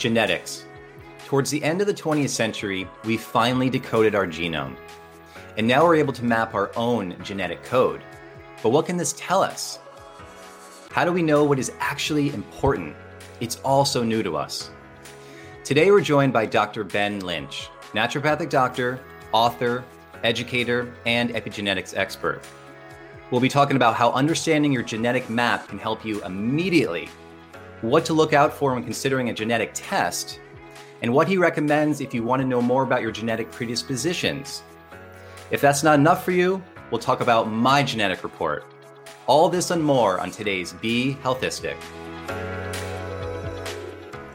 Genetics. Towards the end of the 20th century, we finally decoded our genome. And now we're able to map our own genetic code. But what can this tell us? How do we know what is actually important? It's all so new to us. Today we're joined by Dr. Ben Lynch, naturopathic doctor, author, educator, and epigenetics expert. We'll be talking about how understanding your genetic map can help you immediately what to look out for when considering a genetic test, and what he recommends if you want to know more about your genetic predispositions. If that's not enough for you, we'll talk about my genetic report. All this and more on today's Be Healthistic.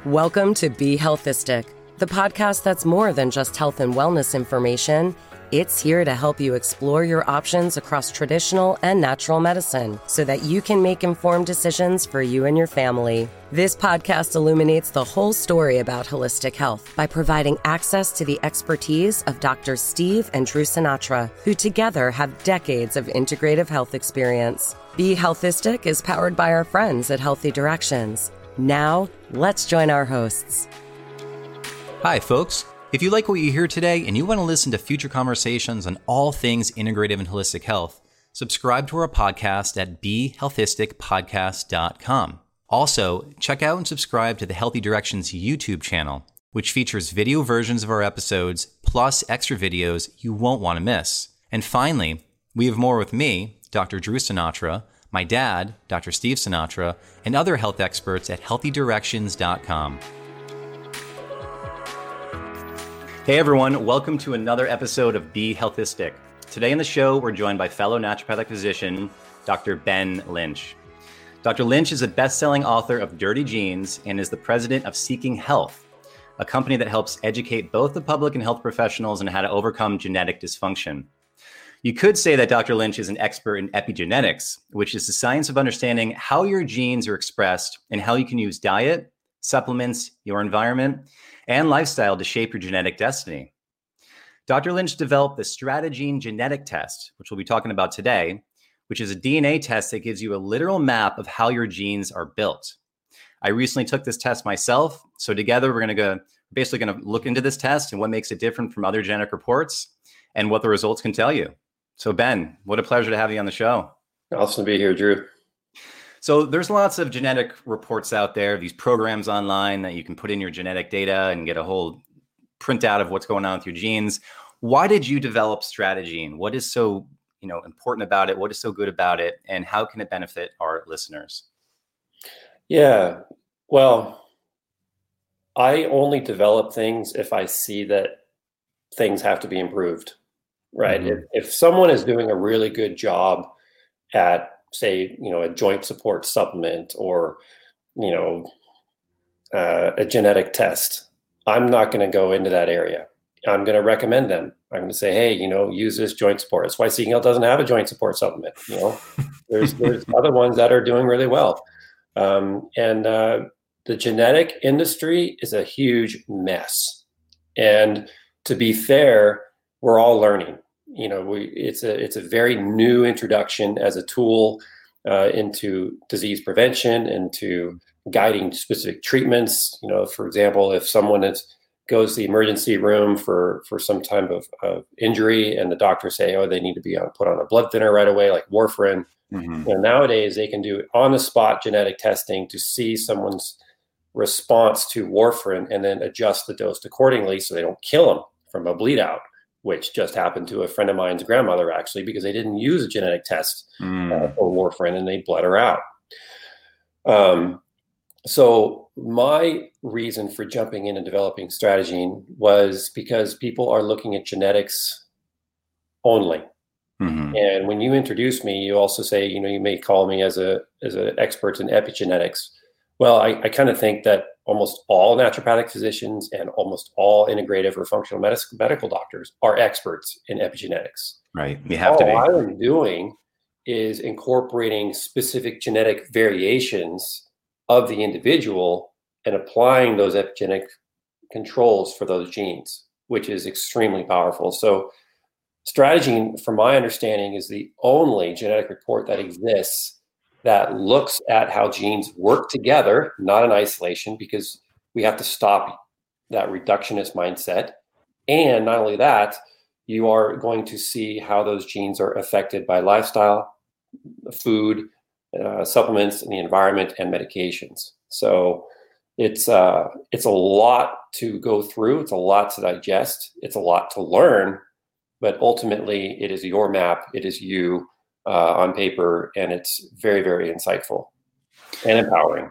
Welcome to Be Healthistic, the podcast that's more than just health and wellness information it's here to help you explore your options across traditional and natural medicine so that you can make informed decisions for you and your family. This podcast illuminates the whole story about holistic health by providing access to the expertise of Dr. Steve and Drew Sinatra, who together have decades of integrative health experience. Be Healthistic is powered by our friends at Healthy Directions. Now, let's join our hosts. Hi, folks. If you like what you hear today and you want to listen to future conversations on all things integrative and holistic health, subscribe to our podcast at BeHealthisticPodcast.com. Also, check out and subscribe to the Healthy Directions YouTube channel, which features video versions of our episodes plus extra videos you won't want to miss. And finally, we have more with me, Dr. Drew Sinatra, my dad, Dr. Steve Sinatra, and other health experts at healthydirections.com. Hey everyone, welcome to another episode of Be Healthistic. Today in the show, we're joined by fellow naturopathic physician, Dr. Ben Lynch. Dr. Lynch is a best selling author of Dirty Genes and is the president of Seeking Health, a company that helps educate both the public and health professionals on how to overcome genetic dysfunction. You could say that Dr. Lynch is an expert in epigenetics, which is the science of understanding how your genes are expressed and how you can use diet, supplements, your environment, and lifestyle to shape your genetic destiny. Dr. Lynch developed the StrateGene genetic test, which we'll be talking about today, which is a DNA test that gives you a literal map of how your genes are built. I recently took this test myself. So together we're going to go basically going to look into this test and what makes it different from other genetic reports and what the results can tell you. So Ben, what a pleasure to have you on the show. Awesome to be here, Drew. So there's lots of genetic reports out there, these programs online that you can put in your genetic data and get a whole printout of what's going on with your genes. Why did you develop StrateGene? What is so, you know, important about it? What is so good about it? And how can it benefit our listeners? Yeah. Well, I only develop things if I see that things have to be improved. Right. Mm-hmm. If, if someone is doing a really good job at say, you know, a joint support supplement or, you know, uh, a genetic test, I'm not going to go into that area. I'm going to recommend them. I'm going to say, hey, you know, use this joint support. That's why Seeking Health doesn't have a joint support supplement. You know, there's there's other ones that are doing really well, um, and uh, the genetic industry is a huge mess. And to be fair, we're all learning you know we it's a it's a very new introduction as a tool uh, into disease prevention into guiding specific treatments you know for example if someone is goes to the emergency room for for some type of, of injury and the doctors say oh they need to be on, put on a blood thinner right away like warfarin mm-hmm. you know, nowadays they can do on the spot genetic testing to see someone's response to warfarin and then adjust the dose accordingly so they don't kill them from a bleed out which just happened to a friend of mine's grandmother actually because they didn't use a genetic test mm. uh, for warfarin and they bled her out. Um, so my reason for jumping in and developing StrateGene was because people are looking at genetics only. Mm-hmm. And when you introduce me, you also say, you know, you may call me as a as an expert in epigenetics. Well, I, I kind of think that almost all naturopathic physicians and almost all integrative or functional medical doctors are experts in epigenetics. Right. You have all to be. All I'm doing is incorporating specific genetic variations of the individual and applying those epigenetic controls for those genes, which is extremely powerful. So, StrateGene, from my understanding, is the only genetic report that exists that looks at how genes work together, not in isolation, because we have to stop that reductionist mindset. And not only that, you are going to see how those genes are affected by lifestyle, food, uh, supplements, and the environment, and medications. So it's uh, it's a lot to go through. It's a lot to digest. It's a lot to learn. But ultimately, it is your map. It is you uh, on paper, and it's very, very insightful and empowering.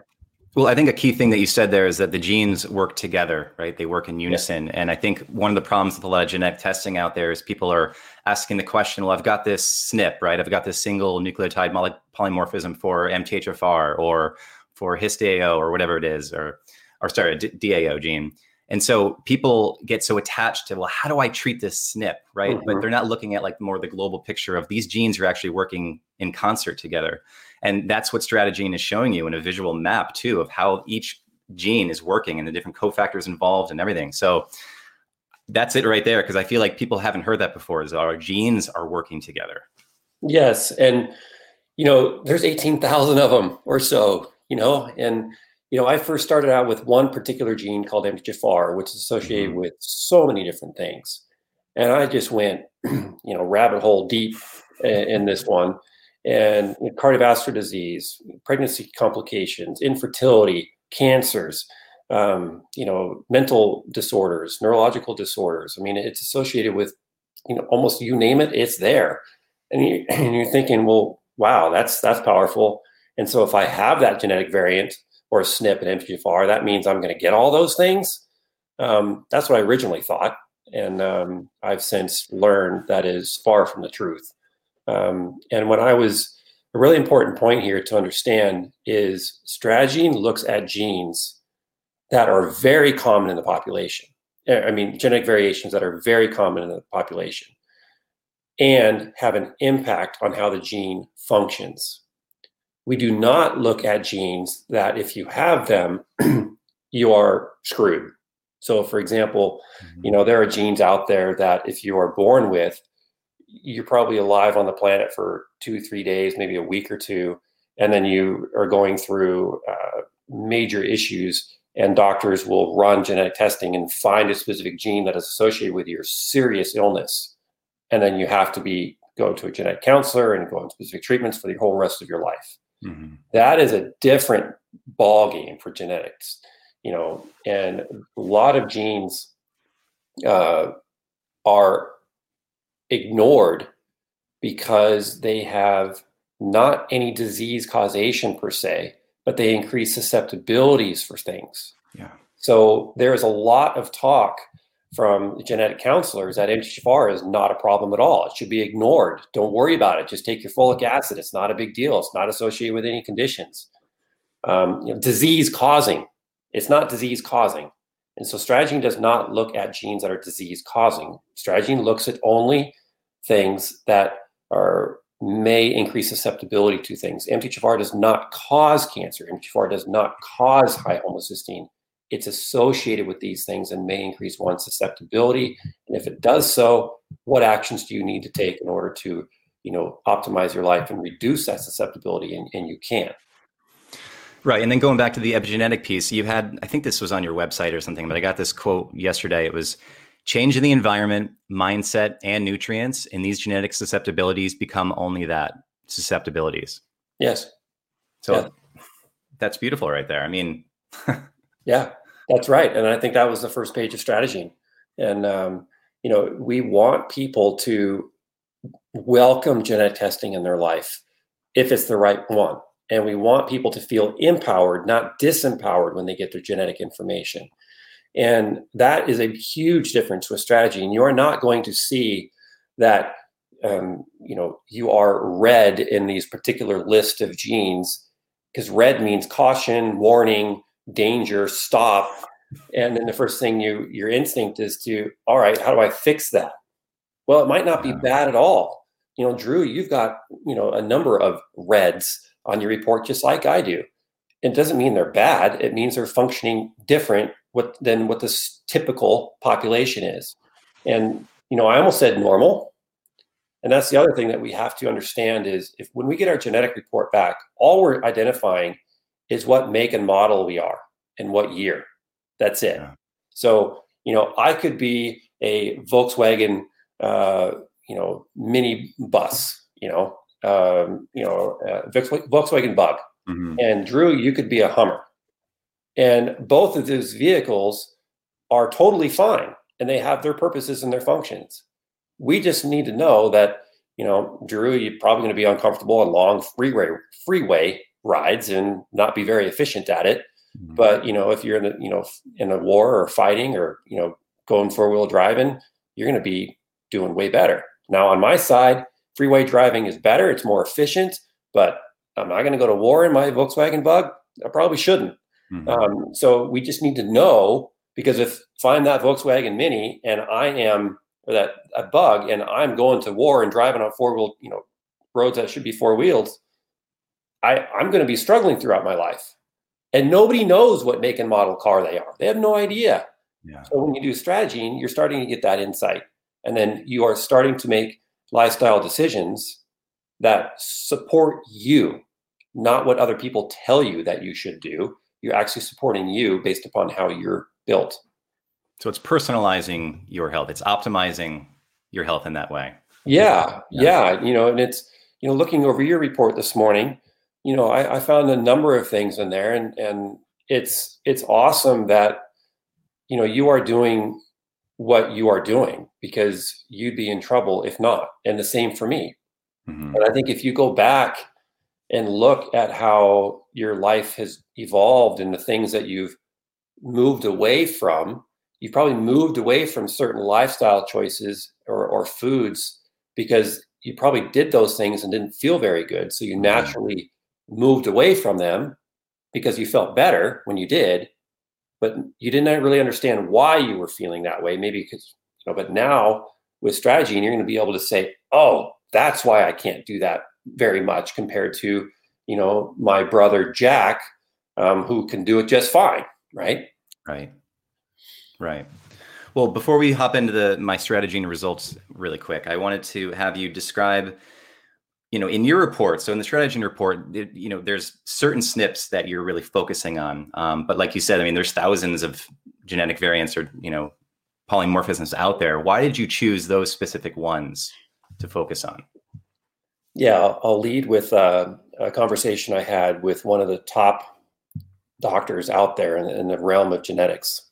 Well, I think a key thing that you said there is that the genes work together, right? They work in unison. Yeah. And I think one of the problems with a lot of genetic testing out there is people are asking the question, well, I've got this SNP, right? I've got this single nucleotide polymorphism for MTHFR or for HISDAO or whatever it is, or, or sorry, DAO gene. And so people get so attached to, well, how do I treat this SNP, right? Mm-hmm. But they're not looking at like more the global picture of these genes are actually working in concert together. And that's what StrateGene is showing you in a visual map too of how each gene is working and the different cofactors involved and everything. So that's it right there because I feel like people haven't heard that before is our genes are working together. Yes, and you know, there's 18,000 of them or so, you know, and you know, I first started out with one particular gene called MTHFR, which is associated mm-hmm. with so many different things. And I just went, you know, rabbit hole deep in, in this one and cardiovascular disease, pregnancy complications, infertility, cancers, um, you know, mental disorders, neurological disorders. I mean, it's associated with, you know, almost you name it, it's there. And, you, and you're thinking, well, wow, that's that's powerful. And so if I have that genetic variant or a SNP and MTHFR, that means I'm going to get all those things. Um, that's what I originally thought, and um, I've since learned that is far from the truth. Um, and when I was a really important point here to understand is StrateGene looks at genes that are very common in the population. I mean, genetic variations that are very common in the population and have an impact on how the gene functions. We do not look at genes that, if you have them, you are screwed. So, for example, mm-hmm. you know, there are genes out there that if you are born with, you're probably alive on the planet for two, three days, maybe a week or two, and then you are going through uh, major issues. And doctors will run genetic testing and find a specific gene that is associated with your serious illness, and then you have to be go to a genetic counselor and go on specific treatments for the whole rest of your life. Mm-hmm. That is a different ball game for genetics, you know. And a lot of genes uh, are ignored because they have not any disease causation per se, but they increase susceptibilities for things. Yeah. So there's a lot of talk from genetic counselors that MTHFR is not a problem at all. It should be ignored. Don't worry about it. Just take your folic acid. It's not a big deal. It's not associated with any conditions. Um, you know, disease causing. It's not disease causing. And so StrateGene does not look at genes that are disease causing. StrateGene looks at only things that are may increase susceptibility to things. MTHFR does not cause cancer. MTHFR does not cause high homocysteine. It's associated with these things and may increase one's susceptibility. And if it does so, what actions do you need to take in order to, you know, optimize your life and reduce that susceptibility? And, and you can. Right. And then going back to the epigenetic piece, you had, I think this was on your website or something, but I got this quote yesterday. It was change in the environment, mindset, and nutrients, and these genetic susceptibilities become only that susceptibilities. Yes. So yeah. that's beautiful right there. I mean, yeah, that's right. And I think that was the first page of StrateGene. And, um, you know, we want people to welcome genetic testing in their life if it's the right one. And we want people to feel empowered, not disempowered when they get their genetic information. And that is a huge difference with StrateGene. And You are not going to see that um, you know you are red in these particular list of genes because red means caution, warning, danger, stop. And then the first thing you your instinct is to, all right, how do I fix that? Well, it might not be bad at all. You know, Drew, you've got you know a number of reds on your report just like I do. It doesn't mean they're bad. It means they're functioning different what than what this typical population is. And you know, I almost said normal. And that's the other thing that we have to understand is if when we get our genetic report back, all we're identifying is what make and model we are and what year. That's it. Yeah. So, you know, I could be a Volkswagen, uh, you know, mini bus, you know, um, you know, uh, Volkswagen Bug, mm-hmm. and Drew, you could be a Hummer, and both of those vehicles are totally fine, and they have their purposes and their functions. We just need to know that, you know, Drew, you're probably going to be uncomfortable on long freeway freeway rides and not be very efficient at it. Mm-hmm. But you know, if you're in a you know in a war or fighting or you know going four wheel driving, you're going to be doing way better. Now on my side, freeway driving is better. It's more efficient, but I'm not going to go to war in my Volkswagen Bug. I probably shouldn't. Mm-hmm. Um, so we just need to know because if, if I'm that Volkswagen Mini and I am or that a Bug and I'm going to war and driving on four wheel, you know, roads that should be four wheels, I, I'm going to be struggling throughout my life. And nobody knows what make and model car they are. They have no idea. Yeah. So when you do StrateGene, you're starting to get that insight. And then you are starting to make lifestyle decisions that support you, not what other people tell you that you should do. You're actually supporting you based upon how you're built. So it's personalizing your health. It's optimizing your health in that way. Yeah, yeah. yeah. You know, and it's, you know, looking over your report this morning, you know, I, I found a number of things in there and and it's it's awesome that you know you are doing what you are doing because you'd be in trouble if not. And the same for me. Mm-hmm. And I think if you go back and look at how your life has evolved and the things that you've moved away from, you've probably moved away from certain lifestyle choices or, or foods because you probably did those things and didn't feel very good. So you mm-hmm. naturally moved away from them because you felt better when you did but you didn't really understand why you were feeling that way. Maybe because, you know, but now with StrateGene, and you're going to be able to say, oh, that's why I can't do that very much compared to, you know, my brother Jack, um, who can do it just fine. Right. Right. Right. Well, before we hop into the my StrateGene and results really quick, I wanted to have you describe you know, in your report, so in the StrateGene report, it, you know, there's certain SNPs that you're really focusing on. Um, but like you said, I mean, there's thousands of genetic variants or, you know, polymorphisms out there. Why did you choose those specific ones to focus on? Yeah, I'll lead with uh, a conversation I had with one of the top doctors out there in, in the realm of genetics,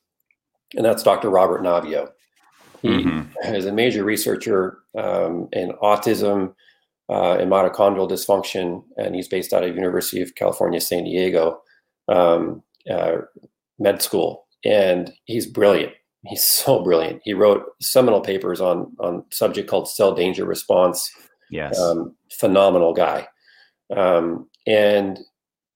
and that's Dr. Robert Naviaux. He mm-hmm. is a major researcher um, in autism, uh, in mitochondrial dysfunction, and he's based out of University of California, San Diego um, uh, med school, and he's brilliant. He's so brilliant. He wrote seminal papers on on subject called cell danger response. Yes, um, phenomenal guy, um, and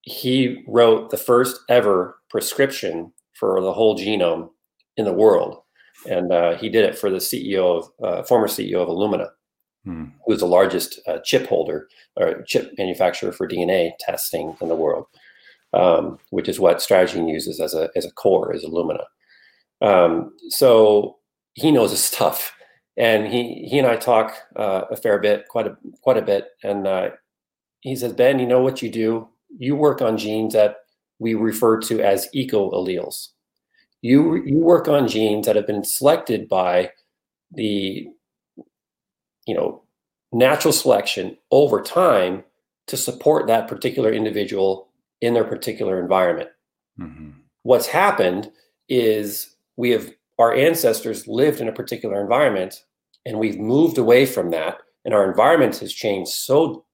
he wrote the first ever prescription for the whole genome in the world, and uh, he did it for the CEO of uh, former CEO of Illumina hmm. who's the largest uh, chip holder or chip manufacturer for DNA testing in the world, um, which is what StrateGene uses as a as a core, is Illumina. Um, so he knows his stuff, and he he and I talk uh, a fair bit, quite a quite a bit, and uh, he says, Ben, you know what you do? You work on genes that we refer to as eco alleles. You you work on genes that have been selected by the you know natural selection over time to support that particular individual in their particular environment. Mm-hmm. What's happened is we have our ancestors lived in a particular environment and we've moved away from that and our environment has changed so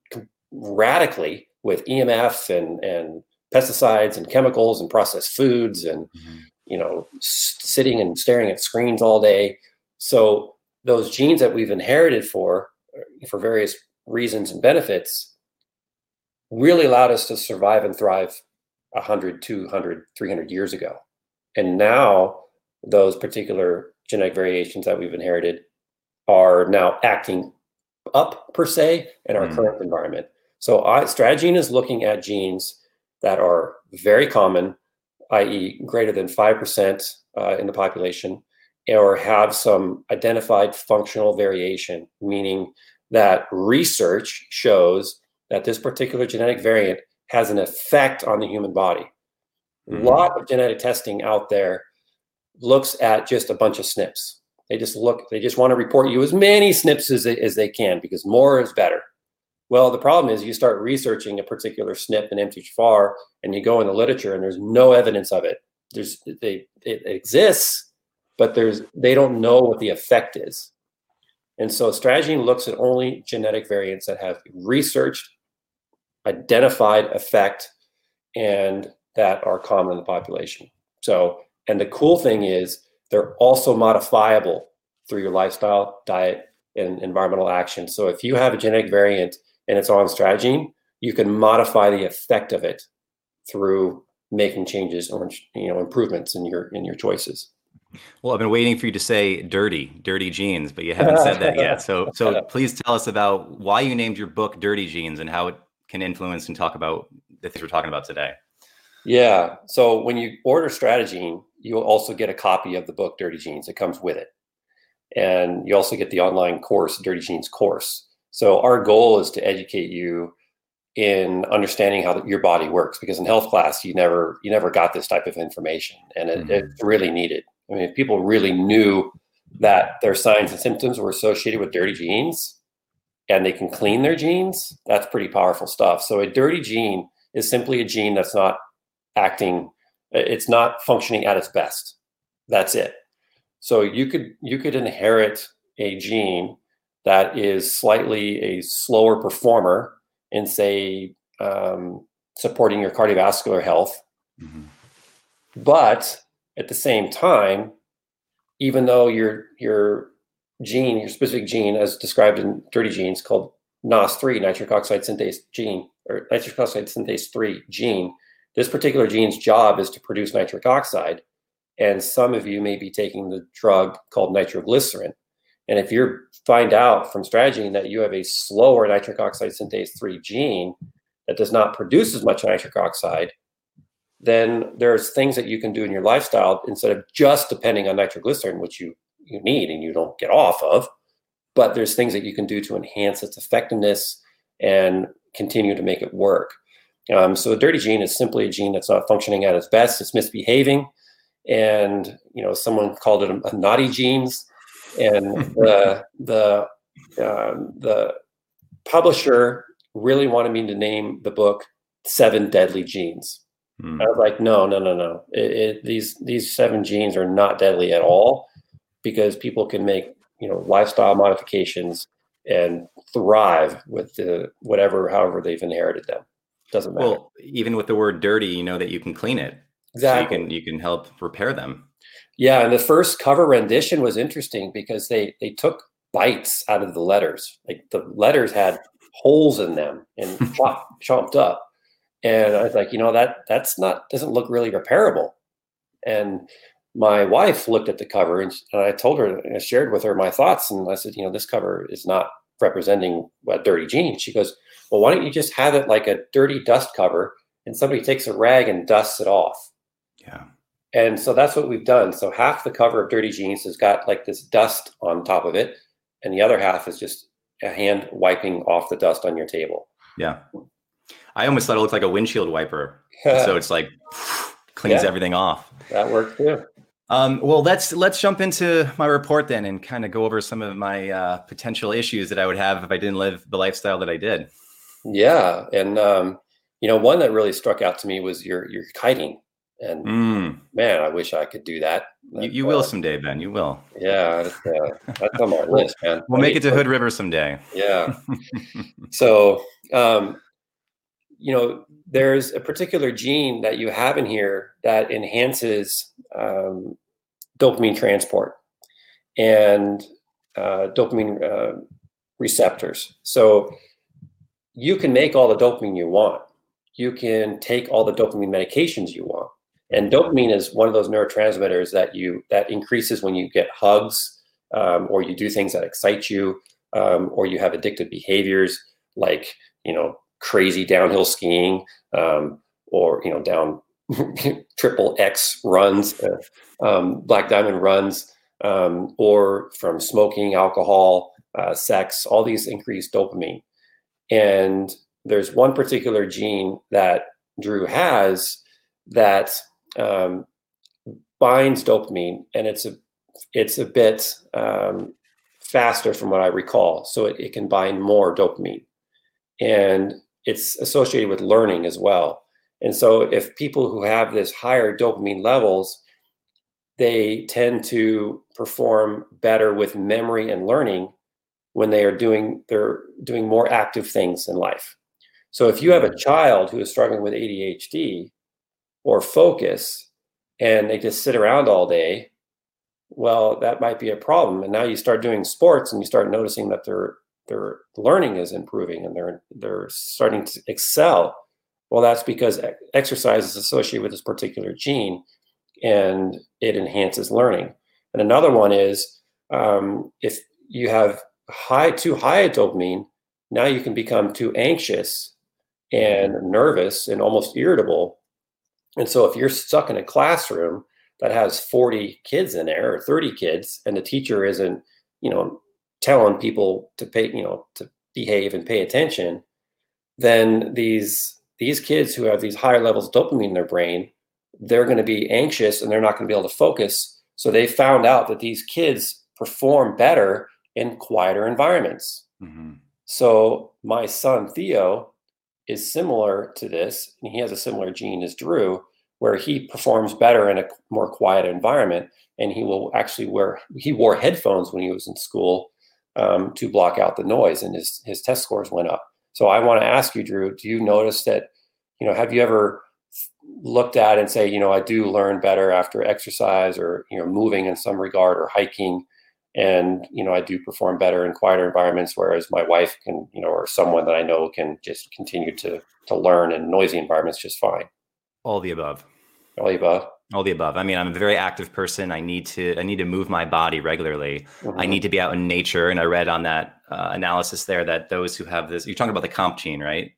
radically with EMF and and pesticides and chemicals and processed foods and mm-hmm. you know sitting and staring at screens all day so those genes that we've inherited for for various reasons and benefits really allowed us to survive and thrive 100 200 300 years ago. And now those particular genetic variations that we've inherited are now acting up per se in our mm. current environment. So I, StrateGene is looking at genes that are very common i.e greater than 5% uh, in the population or have some identified functional variation, meaning that research shows that this particular genetic variant has an effect on the human body. Mm-hmm. A lot of genetic testing out there looks at just a bunch of SNPs. They just look, they just want to report you as many SNPs as they, as they can because more is better. Well, the problem is you start researching a particular SNP in MTHFR and you go in the literature and there's no evidence of it. There's they it exists, but there's they don't know what the effect is. And so StrateGene looks at only genetic variants that have researched, identified effect, and that are common in the population. So, and the cool thing is they're also modifiable through your lifestyle, diet, and environmental action. So if you have a genetic variant and it's on StrateGene, you can modify the effect of it through making changes or you know improvements in your in your choices. Well, I've been waiting for you to say dirty, dirty genes, but you haven't said that yet. So so please tell us about why you named your book Dirty Genes and how it can influence and talk about the things we're talking about today. Yeah. So when you order StrateGene, you'll also get a copy of the book Dirty Genes. It comes with it. And you also get the online course, Dirty Genes course. So our goal is to educate you in understanding how your body works because in health class you never you never got this type of information and it, mm-hmm. it's really needed i mean if people really knew that their signs and symptoms were associated with dirty genes and they can clean their genes that's pretty powerful stuff. So a dirty gene is simply a gene that's not acting it's not functioning at its best. That's it. So you could you could inherit a gene that is slightly a slower performer in say um, supporting your cardiovascular health. Mm-hmm. but at the same time even though your your gene your specific gene as described in dirty genes called NOS3 nitric oxide synthase gene or nitric oxide synthase 3 gene this particular gene's job is to produce nitric oxide. And some of you may be taking the drug called nitroglycerin. And if you find out from StrateGene that you have a slower nitric oxide synthase 3 gene that does not produce as much nitric oxide, then there's things that you can do in your lifestyle instead of just depending on nitroglycerin, which you, you need and you don't get off of. But there's things that you can do to enhance its effectiveness and continue to make it work. Um, so a dirty gene is simply a gene that's not functioning at its best. It's misbehaving, and you know someone called it a, a naughty genes. And the the um, the publisher really wanted me to name the book Seven Deadly Genes. Hmm. I was like, no, no, no, no. It, it, these these seven genes are not deadly at all because people can make you know lifestyle modifications and thrive with the whatever however they've inherited them doesn't matter. Well, even with the word dirty, you know that you can clean it. Exactly. So you can you can help repair them. Yeah, and the first cover rendition was interesting because they they took bites out of the letters. Like the letters had holes in them and chopped up. And I was like, you know, that that's not doesn't look really repairable. And my wife looked at the cover and, and I told her, I shared with her my thoughts, and I said, you know, this cover is not representing a dirty gene. She goes, well, why don't you just have it like a dirty dust cover and somebody takes a rag and dusts it off? Yeah. And so that's what we've done. So half the cover of Dirty Genes has got like this dust on top of it, and the other half is just a hand wiping off the dust on your table. Yeah. I almost thought it looked like a windshield wiper. so it's like cleans yeah. everything off. That works too. Um, well, let's let's jump into my report then and kind of go over some of my uh, potential issues that I would have if I didn't live the lifestyle that I did. Yeah, and um, you know, one that really struck out to me was your your kiting. And mm. man, I wish I could do that. you, you uh, will someday, Ben. You will. Yeah, that's, uh, that's on my list, man. We'll make it to Hood River someday. Yeah. so, um, you know, there's a particular gene that you have in here that enhances um, dopamine transport and uh, dopamine uh, receptors. So you can make all the dopamine you want. You can take all the dopamine medications you want. And dopamine is one of those neurotransmitters that you that increases when you get hugs um, or you do things that excite you um, or you have addictive behaviors like you know crazy downhill skiing um, or you know down triple X runs, uh, um, black diamond runs, um, or from smoking, alcohol, uh, sex. All these increase dopamine. And there's one particular gene that Drew has that um, binds dopamine, and it's a it's a bit um, faster from what I recall. So it, it can bind more dopamine, and it's associated with learning as well. And so if people who have this higher dopamine levels, they tend to perform better with memory and learning when they are doing they're doing more active things in life. So if you have a mm-hmm. child who is struggling with ADHD or focus and they just sit around all day, well, that might be a problem. And now you start doing sports and you start noticing that their their learning is improving and they're they're starting to excel. Well, that's because exercise is associated with this particular gene and it enhances learning. And another one is um, if you have high too high a dopamine, now you can become too anxious and nervous and almost irritable. And so if you're stuck in a classroom that has 40 kids in there or 30 kids and the teacher isn't, you know, telling people to pay, you know, to behave and pay attention, then these these kids who have these higher levels of dopamine in their brain, they're going to be anxious and they're not going to be able to focus. So they found out that these kids perform better in quieter environments. Mm-hmm. So my son Theo is similar to this, and he has a similar gene as Drew, where he performs better in a more quiet environment, and he will actually wear he wore headphones when he was in school um, to block out the noise, and his his test scores went up. So I want to ask you, Drew, do you notice that? You know, have you ever looked at and say, you know, I do learn better after exercise or you know moving in some regard or hiking? and you know i do perform better in quieter environments whereas my wife can you know or someone that i know can just continue to to learn in noisy environments just fine all the above all the above all the above i mean i'm a very active person i need to i need to move my body regularly mm-hmm. i need to be out in nature and i read on that uh, analysis there that those who have this you're talking about the COMT gene right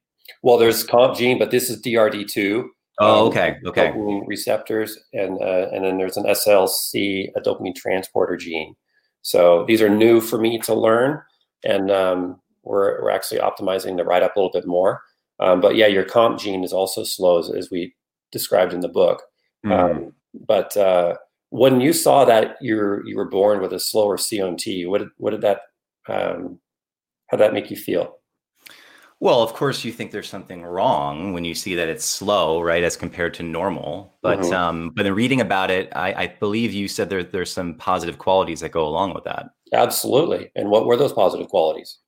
well there's COMT gene but this is drd2 Oh, um, okay, okay. Dopamine receptors, and uh, and then there's an SLC, a dopamine transporter gene. So these are new for me to learn, and um, we're we're actually optimizing the write up a little bit more. Um, but yeah, your COMT gene is also slow as, as we described in the book. Mm-hmm. Um, but uh, when you saw that you you were born with a slower COMT, what did, what did that um, how did that make you feel? Well, of course, you think there's something wrong when you see that it's slow, right, as compared to normal. But mm-hmm. um, but in reading about it, I, I believe you said there there's some positive qualities that go along with that. Absolutely. And what were those positive qualities?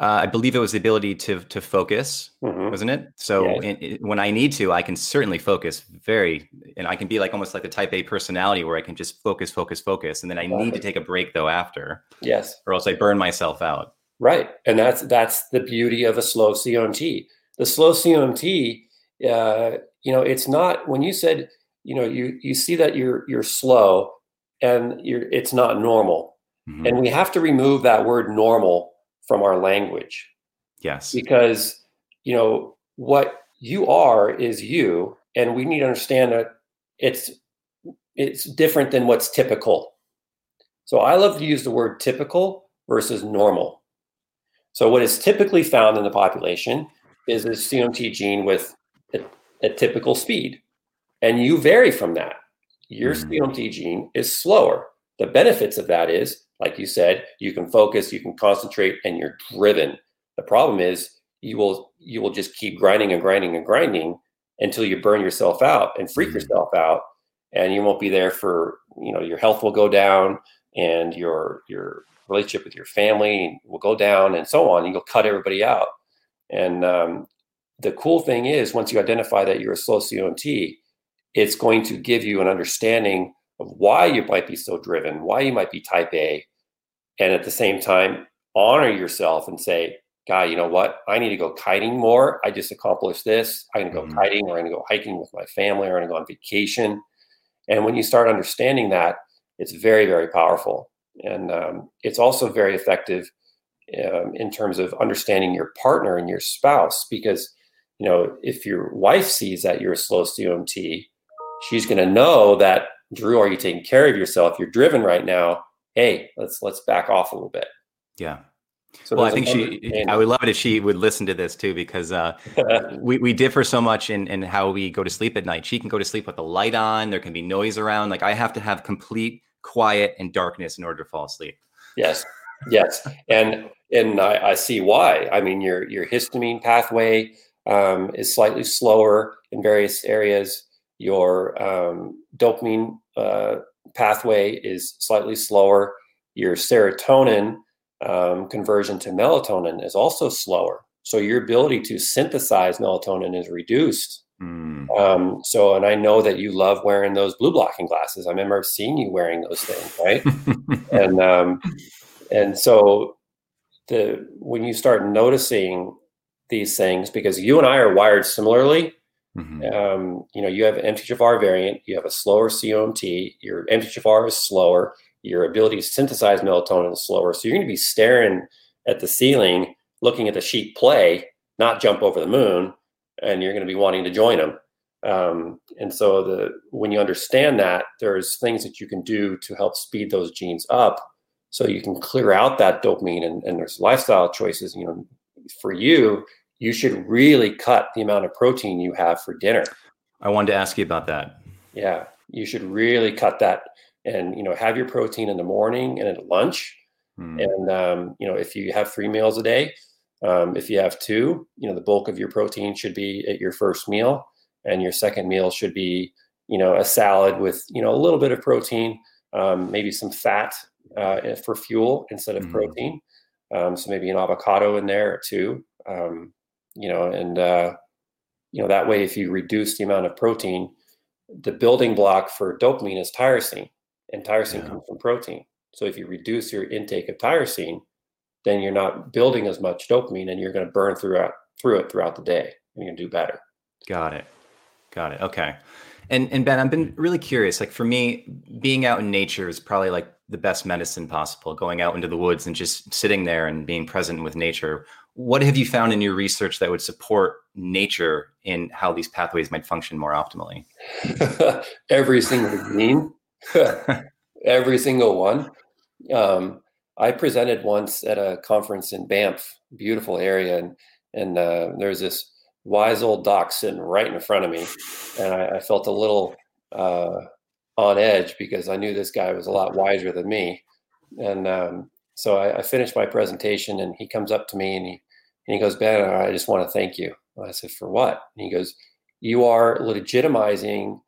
Uh, I believe it was the ability to to focus, mm-hmm. wasn't it? So in, in, when I need to, I can certainly focus very, and I can be like almost like the Type A personality where I can just focus, focus, focus, and then I exactly. need to take a break though after. Yes. Or else I burn myself out. Right, and that's that's the beauty of a slow COMT. The slow COMT, uh, you know, it's not when you said, you know, you you see that you're you're slow, and you're it's not normal, mm-hmm. and we have to remove that word normal from our language. Yes, because you know what you are is you, and we need to understand that it's it's different than what's typical. So I love to use the word typical versus normal so what is typically found in the population is a COMT gene with a, a typical speed. And you vary from that. Your mm. COMT gene is slower. The benefits of that is, like you said, you can focus, you can concentrate, and you're driven. The problem is you will you will just keep grinding and grinding and grinding until you burn yourself out and freak mm. yourself out, and you won't be there for you know your health will go down and your your relationship with your family will go down and so on. And You'll cut everybody out. And um, the cool thing is, once you identify that you're a slow COMT, it's going to give you an understanding of why you might be so driven, why you might be type A, and at the same time, honor yourself and say, God, you know what? I need to go kiting more. I just accomplished this. I'm going to go mm-hmm. kiting or I'm going to go hiking with my family or I'm going to go on vacation. And when you start understanding that, it's very, very powerful. And um, it's also very effective um, in terms of understanding your partner and your spouse because, you know, if your wife sees that you're a slow COMT, she's going to know that, Drew, are you taking care of yourself? You're driven right now. Hey, let's let's back off a little bit. Yeah. So well, I think she. I would love it if she would listen to this too, because uh, we we differ so much in in how we go to sleep at night. She can go to sleep with the light on. There can be noise around. Like I have to have complete quiet and darkness in order to fall asleep. Yes, yes, and and I, I see why. I mean, your your histamine pathway um, is slightly slower in various areas. Your um, dopamine uh, pathway is slightly slower. Your serotonin um, conversion to melatonin is also slower. So your ability to synthesize melatonin is reduced. Mm. Um, so, and I know that you love wearing those blue blocking glasses. I remember seeing you wearing those things, right? and um, and so the when you start noticing these things, because you and I are wired similarly. Mm-hmm. Um, you know, you have an MTHFR variant, you have a slower COMT, your MTHFR is slower, your ability to synthesize melatonin is slower. So you're going to be staring at the ceiling, looking at the sheep play, not jump over the moon, and you're going to be wanting to join them. Um, and so the when you understand that, there's things that you can do to help speed those genes up, so you can clear out that dopamine. And, and there's lifestyle choices. You know, for you, you should really cut the amount of protein you have for dinner. I wanted to ask you about that. Yeah, you should really cut that and you know have your protein in the morning and at lunch hmm. and um, you know if you have three meals a day um, if you have two you know the bulk of your protein should be at your first meal and your second meal should be you know a salad with you know a little bit of protein um, maybe some fat uh, for fuel instead of hmm. protein um, so maybe an avocado in there too um, you know and uh, you know that way if you reduce the amount of protein the building block for dopamine is tyrosine and tyrosine yeah. comes from protein. So if you reduce your intake of tyrosine, then you're not building as much dopamine, and you're going to burn throughout through it throughout the day, and you're going to do better. Got it. Got it. Okay. And and Ben, I've been really curious. Like for me, being out in nature is probably like the best medicine possible. Going out into the woods and just sitting there and being present with nature. What have you found in your research that would support nature in how these pathways might function more optimally? Every single gene Every single one. Um, I presented once at a conference in Banff, beautiful area, and and uh, there's this wise old doc sitting right in front of me, and I, I felt a little uh, on edge because I knew this guy was a lot wiser than me, and um, so I, I, finished my presentation, and he comes up to me and he and he goes, Ben, I just want to thank you. I said, for what? And he goes, you are legitimizing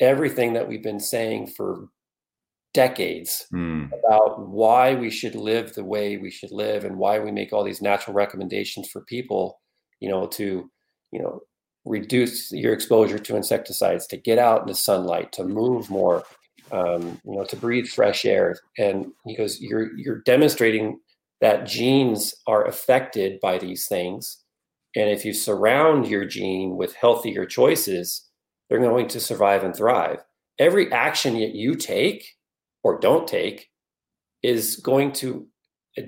everything that we've been saying for decades mm. about why we should live the way we should live and why we make all these natural recommendations for people you know to you know reduce your exposure to insecticides to get out in the sunlight to move more um, you know to breathe fresh air and he goes you're you're demonstrating that genes are affected by these things and if you surround your gene with healthier choices they're going to survive and thrive. Every action that you take or don't take is going to uh,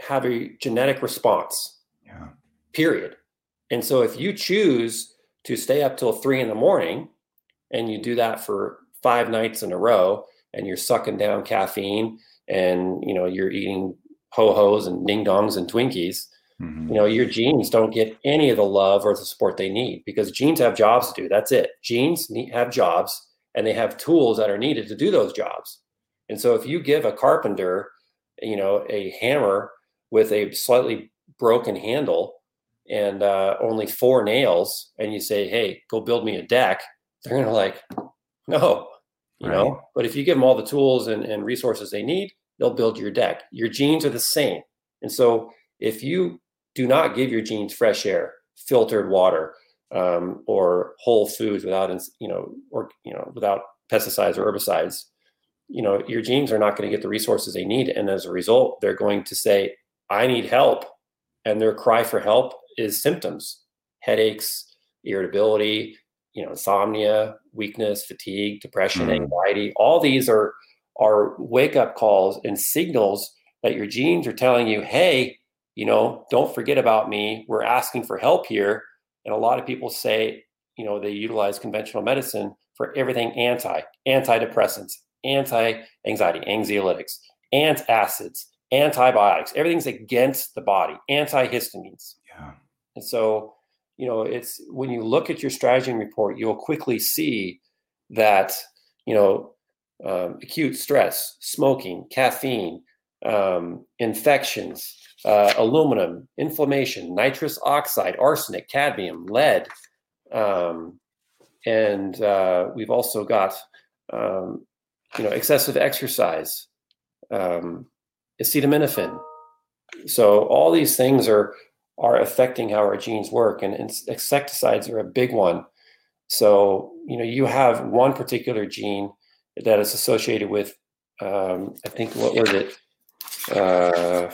have a genetic response. Yeah. Period. And so if you choose to stay up till three in the morning and you do that for five nights in a row and you're sucking down caffeine and you know you're eating ho-hos and ding dongs and Twinkies, Mm-hmm. You know, your genes don't get any of the love or the support they need because genes have jobs to do. That's it. Genes need, have jobs and they have tools that are needed to do those jobs. And so if you give a carpenter, you know, a hammer with a slightly broken handle and uh, only four nails, and you say, "Hey, go build me a deck," they're gonna like, no, you right. know. But if you give them all the tools and, and resources they need, they'll build your deck. Your genes are the same, and so if you do not give your genes fresh air, filtered water, um, or whole foods without, you know, or you know, without pesticides or herbicides. You know, your genes are not going to get the resources they need, and as a result, they're going to say, "I need help," and their cry for help is symptoms, headaches, irritability, you know, insomnia, weakness, fatigue, depression, mm. anxiety. All these are are wake up calls and signals that your genes are telling you, "Hey, you know, don't forget about me. We're asking for help here. And a lot of people say, you know, they utilize conventional medicine for everything anti, antidepressants, anti anxiety, anxiolytics, antacids, antibiotics. Everything's against the body, antihistamines. Yeah. And so, you know, it's when you look at your StrateGene report, you'll quickly see that, you know, um, acute stress, smoking, caffeine, um, infections, uh, aluminum, inflammation, nitrous oxide, arsenic, cadmium, lead. Um, and uh, we've also got, um, you know, excessive exercise, um, acetaminophen. So all these things are are affecting how our genes work, and insecticides are a big one. So you know, you have one particular gene that is associated with, um, I think, what was it? Uh,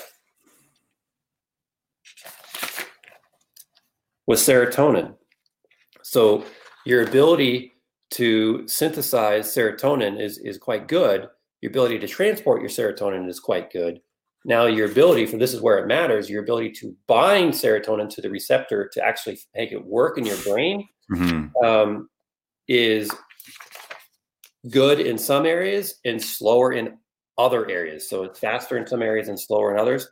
with serotonin. So your ability to synthesize serotonin is, is quite good. Your ability to transport your serotonin is quite good. Now, your ability for this is where it matters your ability to bind serotonin to the receptor to actually make it work in your brain mm-hmm. um, is good in some areas and slower in other areas. So it's faster in some areas and slower in others.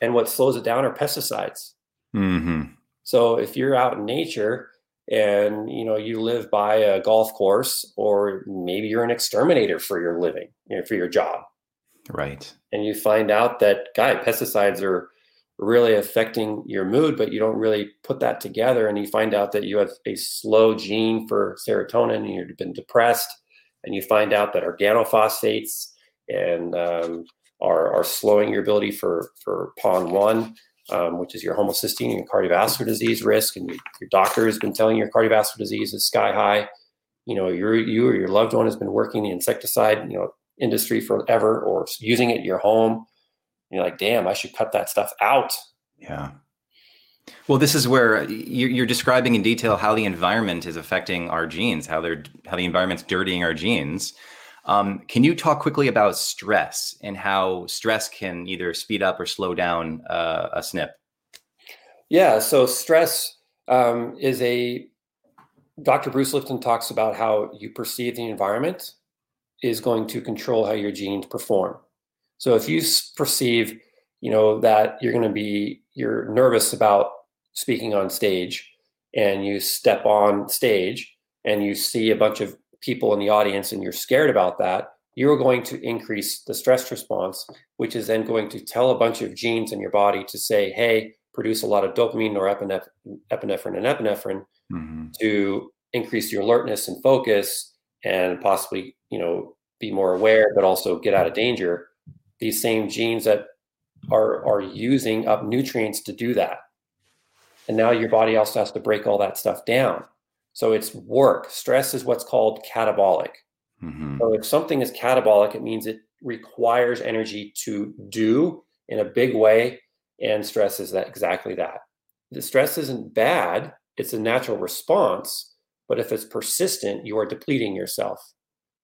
And what slows it down are pesticides. Mm-hmm. So if you're out in nature and you know you live by a golf course, or maybe you're an exterminator for your living, you know, for your job, right? And you find out that guy pesticides are really affecting your mood, but you don't really put that together, and you find out that you have a slow gene for serotonin, and you've been depressed, and you find out that organophosphates and um, are, are slowing your ability for for PON1 um, which is your homocysteine and cardiovascular disease risk, and you, your doctor has been telling you your cardiovascular disease is sky high. You know, your you or your loved one has been working the insecticide, you know, industry forever, or using it in your home. You're like, damn, I should cut that stuff out. Yeah. Well, this is where you're describing in detail how the environment is affecting our genes, how they're how the environment's dirtying our genes. Um, can you talk quickly about stress and how stress can either speed up or slow down uh, a SNP? Yeah, so stress um, is a Dr. Bruce Lipton talks about how you perceive the environment is going to control how your genes perform. So if you perceive, you know, that you're going to be you're nervous about speaking on stage and you step on stage and you see a bunch of people in the audience and you're scared about that, you're going to increase the stress response, which is then going to tell a bunch of genes in your body to say, hey, produce a lot of dopamine, norepinephrine, epinephrine, and epinephrine mm-hmm. to increase your alertness and focus and possibly, you know, be more aware, but also get out of danger. These same genes that are are using up nutrients to do that. And now your body also has to break all that stuff down. So it's work. Stress is what's called catabolic. Mm-hmm. So if something is catabolic, it means it requires energy to do in a big way. And stress is that exactly that. The stress isn't bad, it's a natural response. But if it's persistent, you are depleting yourself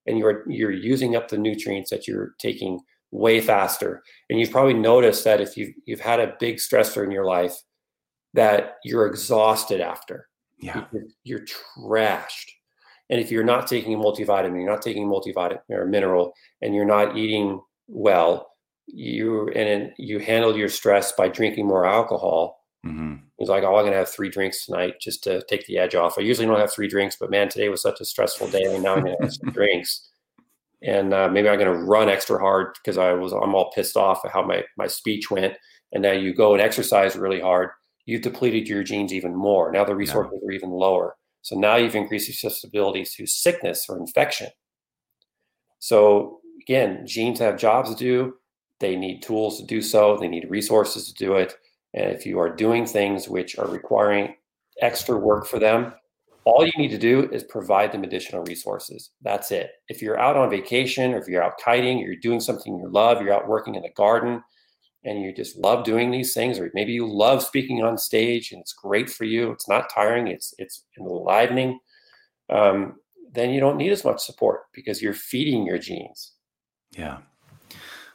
and you're you're using up the nutrients that you're taking way faster. And you've probably noticed that if you've you've had a big stressor in your life, that you're exhausted after yeah. You're, you're trashed. And if you're not taking a multivitamin, you're not taking multivitamin or mineral, and you're not eating well, you and you handle your stress by drinking more alcohol. Mm-hmm. It's like, oh, I'm gonna have three drinks tonight just to take the edge off. I usually don't have three drinks, but man, today was such a stressful day, and now I'm gonna have some drinks. And uh, maybe I'm gonna run extra hard because I was I'm all pissed off at how my my speech went. And now you go and exercise really hard, you've depleted your genes even more. Now the resources yeah. are even lower. So now you've increased your susceptibility to sickness or infection. So again, genes have jobs to do. They need tools to do so. They need resources to do it. And if you are doing things which are requiring extra work for them, all you need to do is provide them additional resources. That's it. If you're out on vacation or if you're out kiting, you're doing something you love, you're out working in the garden, and you just love doing these things or maybe you love speaking on stage and it's great for you it's not tiring it's it's enlivening um, then you don't need as much support because you're feeding your genes yeah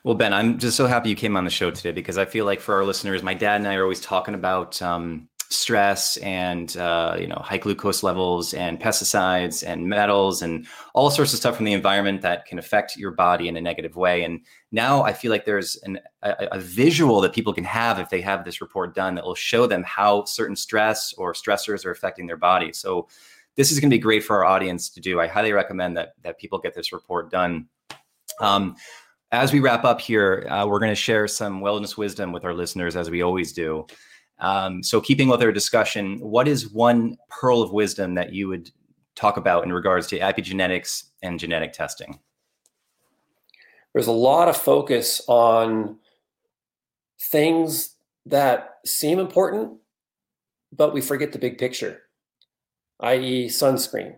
well ben i'm just so happy you came on the show today because i feel like for our listeners my dad and i are always talking about um, stress and uh, you know high glucose levels and pesticides and metals and all sorts of stuff from the environment that can affect your body in a negative way. And now I feel like there's an, a, a visual that people can have if they have this report done that will show them how certain stress or stressors are affecting their body. So this is going to be great for our audience to do. I highly recommend that that people get this report done. Um, as we wrap up here, uh, we're going to share some wellness wisdom with our listeners, as we always do. Um, so, keeping with our discussion, what is one pearl of wisdom that you would talk about in regards to epigenetics and genetic testing? There's a lot of focus on things that seem important, but we forget the big picture, i.e., sunscreen.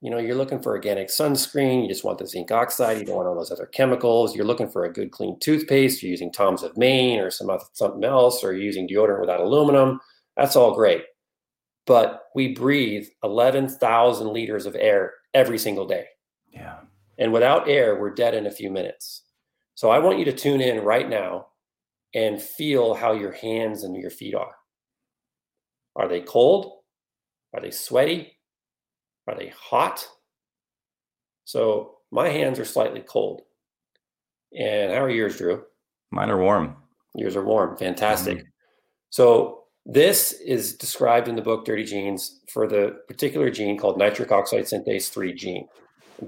You know, you're looking for organic sunscreen. You just want the zinc oxide. You don't want all those other chemicals. You're looking for a good, clean toothpaste. You're using Tom's of Maine or some other, something else, or you're using deodorant without aluminum. That's all great. But we breathe 11,000 liters of air every single day. Yeah. And without air, we're dead in a few minutes. So I want you to tune in right now and feel how your hands and your feet are. Are they cold? Are they sweaty? Are they hot? So my hands are slightly cold. And how are yours, Drew? Mine are warm. Yours are warm. Fantastic. Mm-hmm. So this is described in the book Dirty Genes for the particular gene called nitric oxide synthase 3 gene.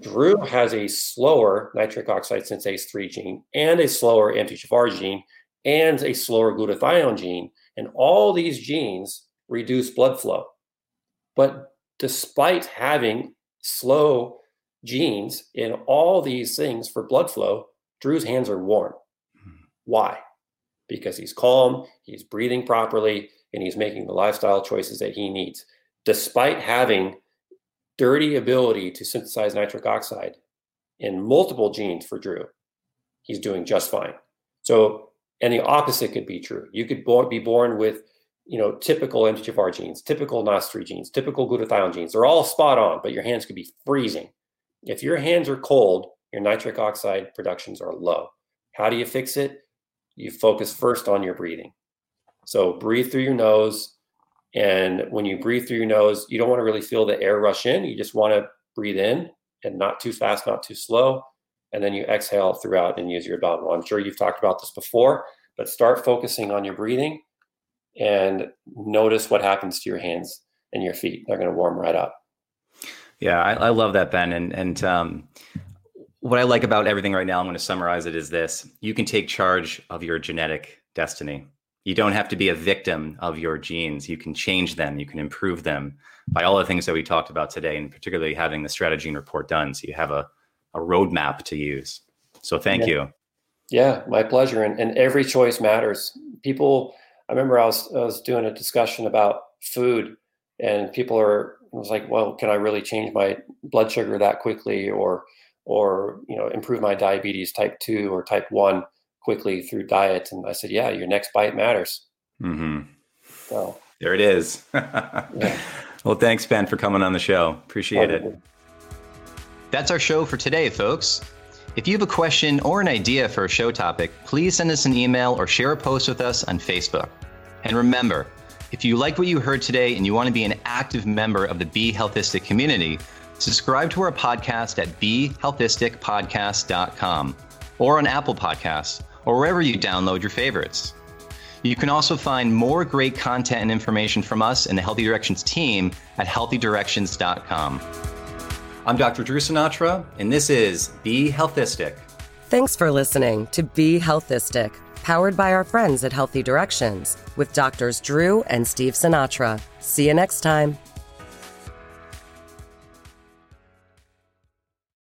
Drew has a slower nitric oxide synthase 3 gene and a slower MTHFR gene and a slower glutathione gene. And all these genes reduce blood flow. But despite having slow genes in all these things for blood flow, Drew's hands are warm. Hmm. Why? Because he's calm, he's breathing properly, and he's making the lifestyle choices that he needs, despite having dirty ability to synthesize nitric oxide in multiple genes for Drew. He's doing just fine. So, and the opposite could be true. You could be born with you know, typical MTHFR genes, typical NOS3 genes, typical glutathione genes. They're all spot on, but your hands could be freezing. If your hands are cold, your nitric oxide productions are low. How do you fix it? You focus first on your breathing. So breathe through your nose. And when you breathe through your nose, you don't want to really feel the air rush in. You just want to breathe in and not too fast, not too slow. And then you exhale throughout and use your abdominal. I'm sure you've talked about this before, but start focusing on your breathing and notice what happens to your hands and your feet. They're going to warm right up. Yeah, I, I love that, Ben. And and um, what I like about everything right now, I'm going to summarize it is this: you can take charge of your genetic destiny. You don't have to be a victim of your genes. You can change them. You can improve them by all the things that we talked about today, and particularly having the StrateGene report done, so you have a a roadmap to use. So thank yeah. you. Yeah, my pleasure. And, and every choice matters. People I remember I was I was doing a discussion about food, and people are was like, well, can I really change my blood sugar that quickly, or or you know improve my diabetes type two or type one quickly through diet? And I said, yeah, your next bite matters. Mm-hmm. So there it is. yeah. Well, thanks, Ben, for coming on the show. Appreciate it. That's our show for today, folks. If you have a question or an idea for a show topic, please send us an email or share a post with us on Facebook. And remember, if you like what you heard today and you want to be an active member of the Be Healthistic community, subscribe to our podcast at BeHealthisticPodcast.com or on Apple Podcasts or wherever you download your favorites. You can also find more great content and information from us and the Healthy Directions team at healthydirections.com. I'm Dr. Drew Sinatra, and this is Be Healthistic. Thanks for listening to Be Healthistic powered by our friends at Healthy Directions with doctors Drew and Steve Sinatra. See you next time.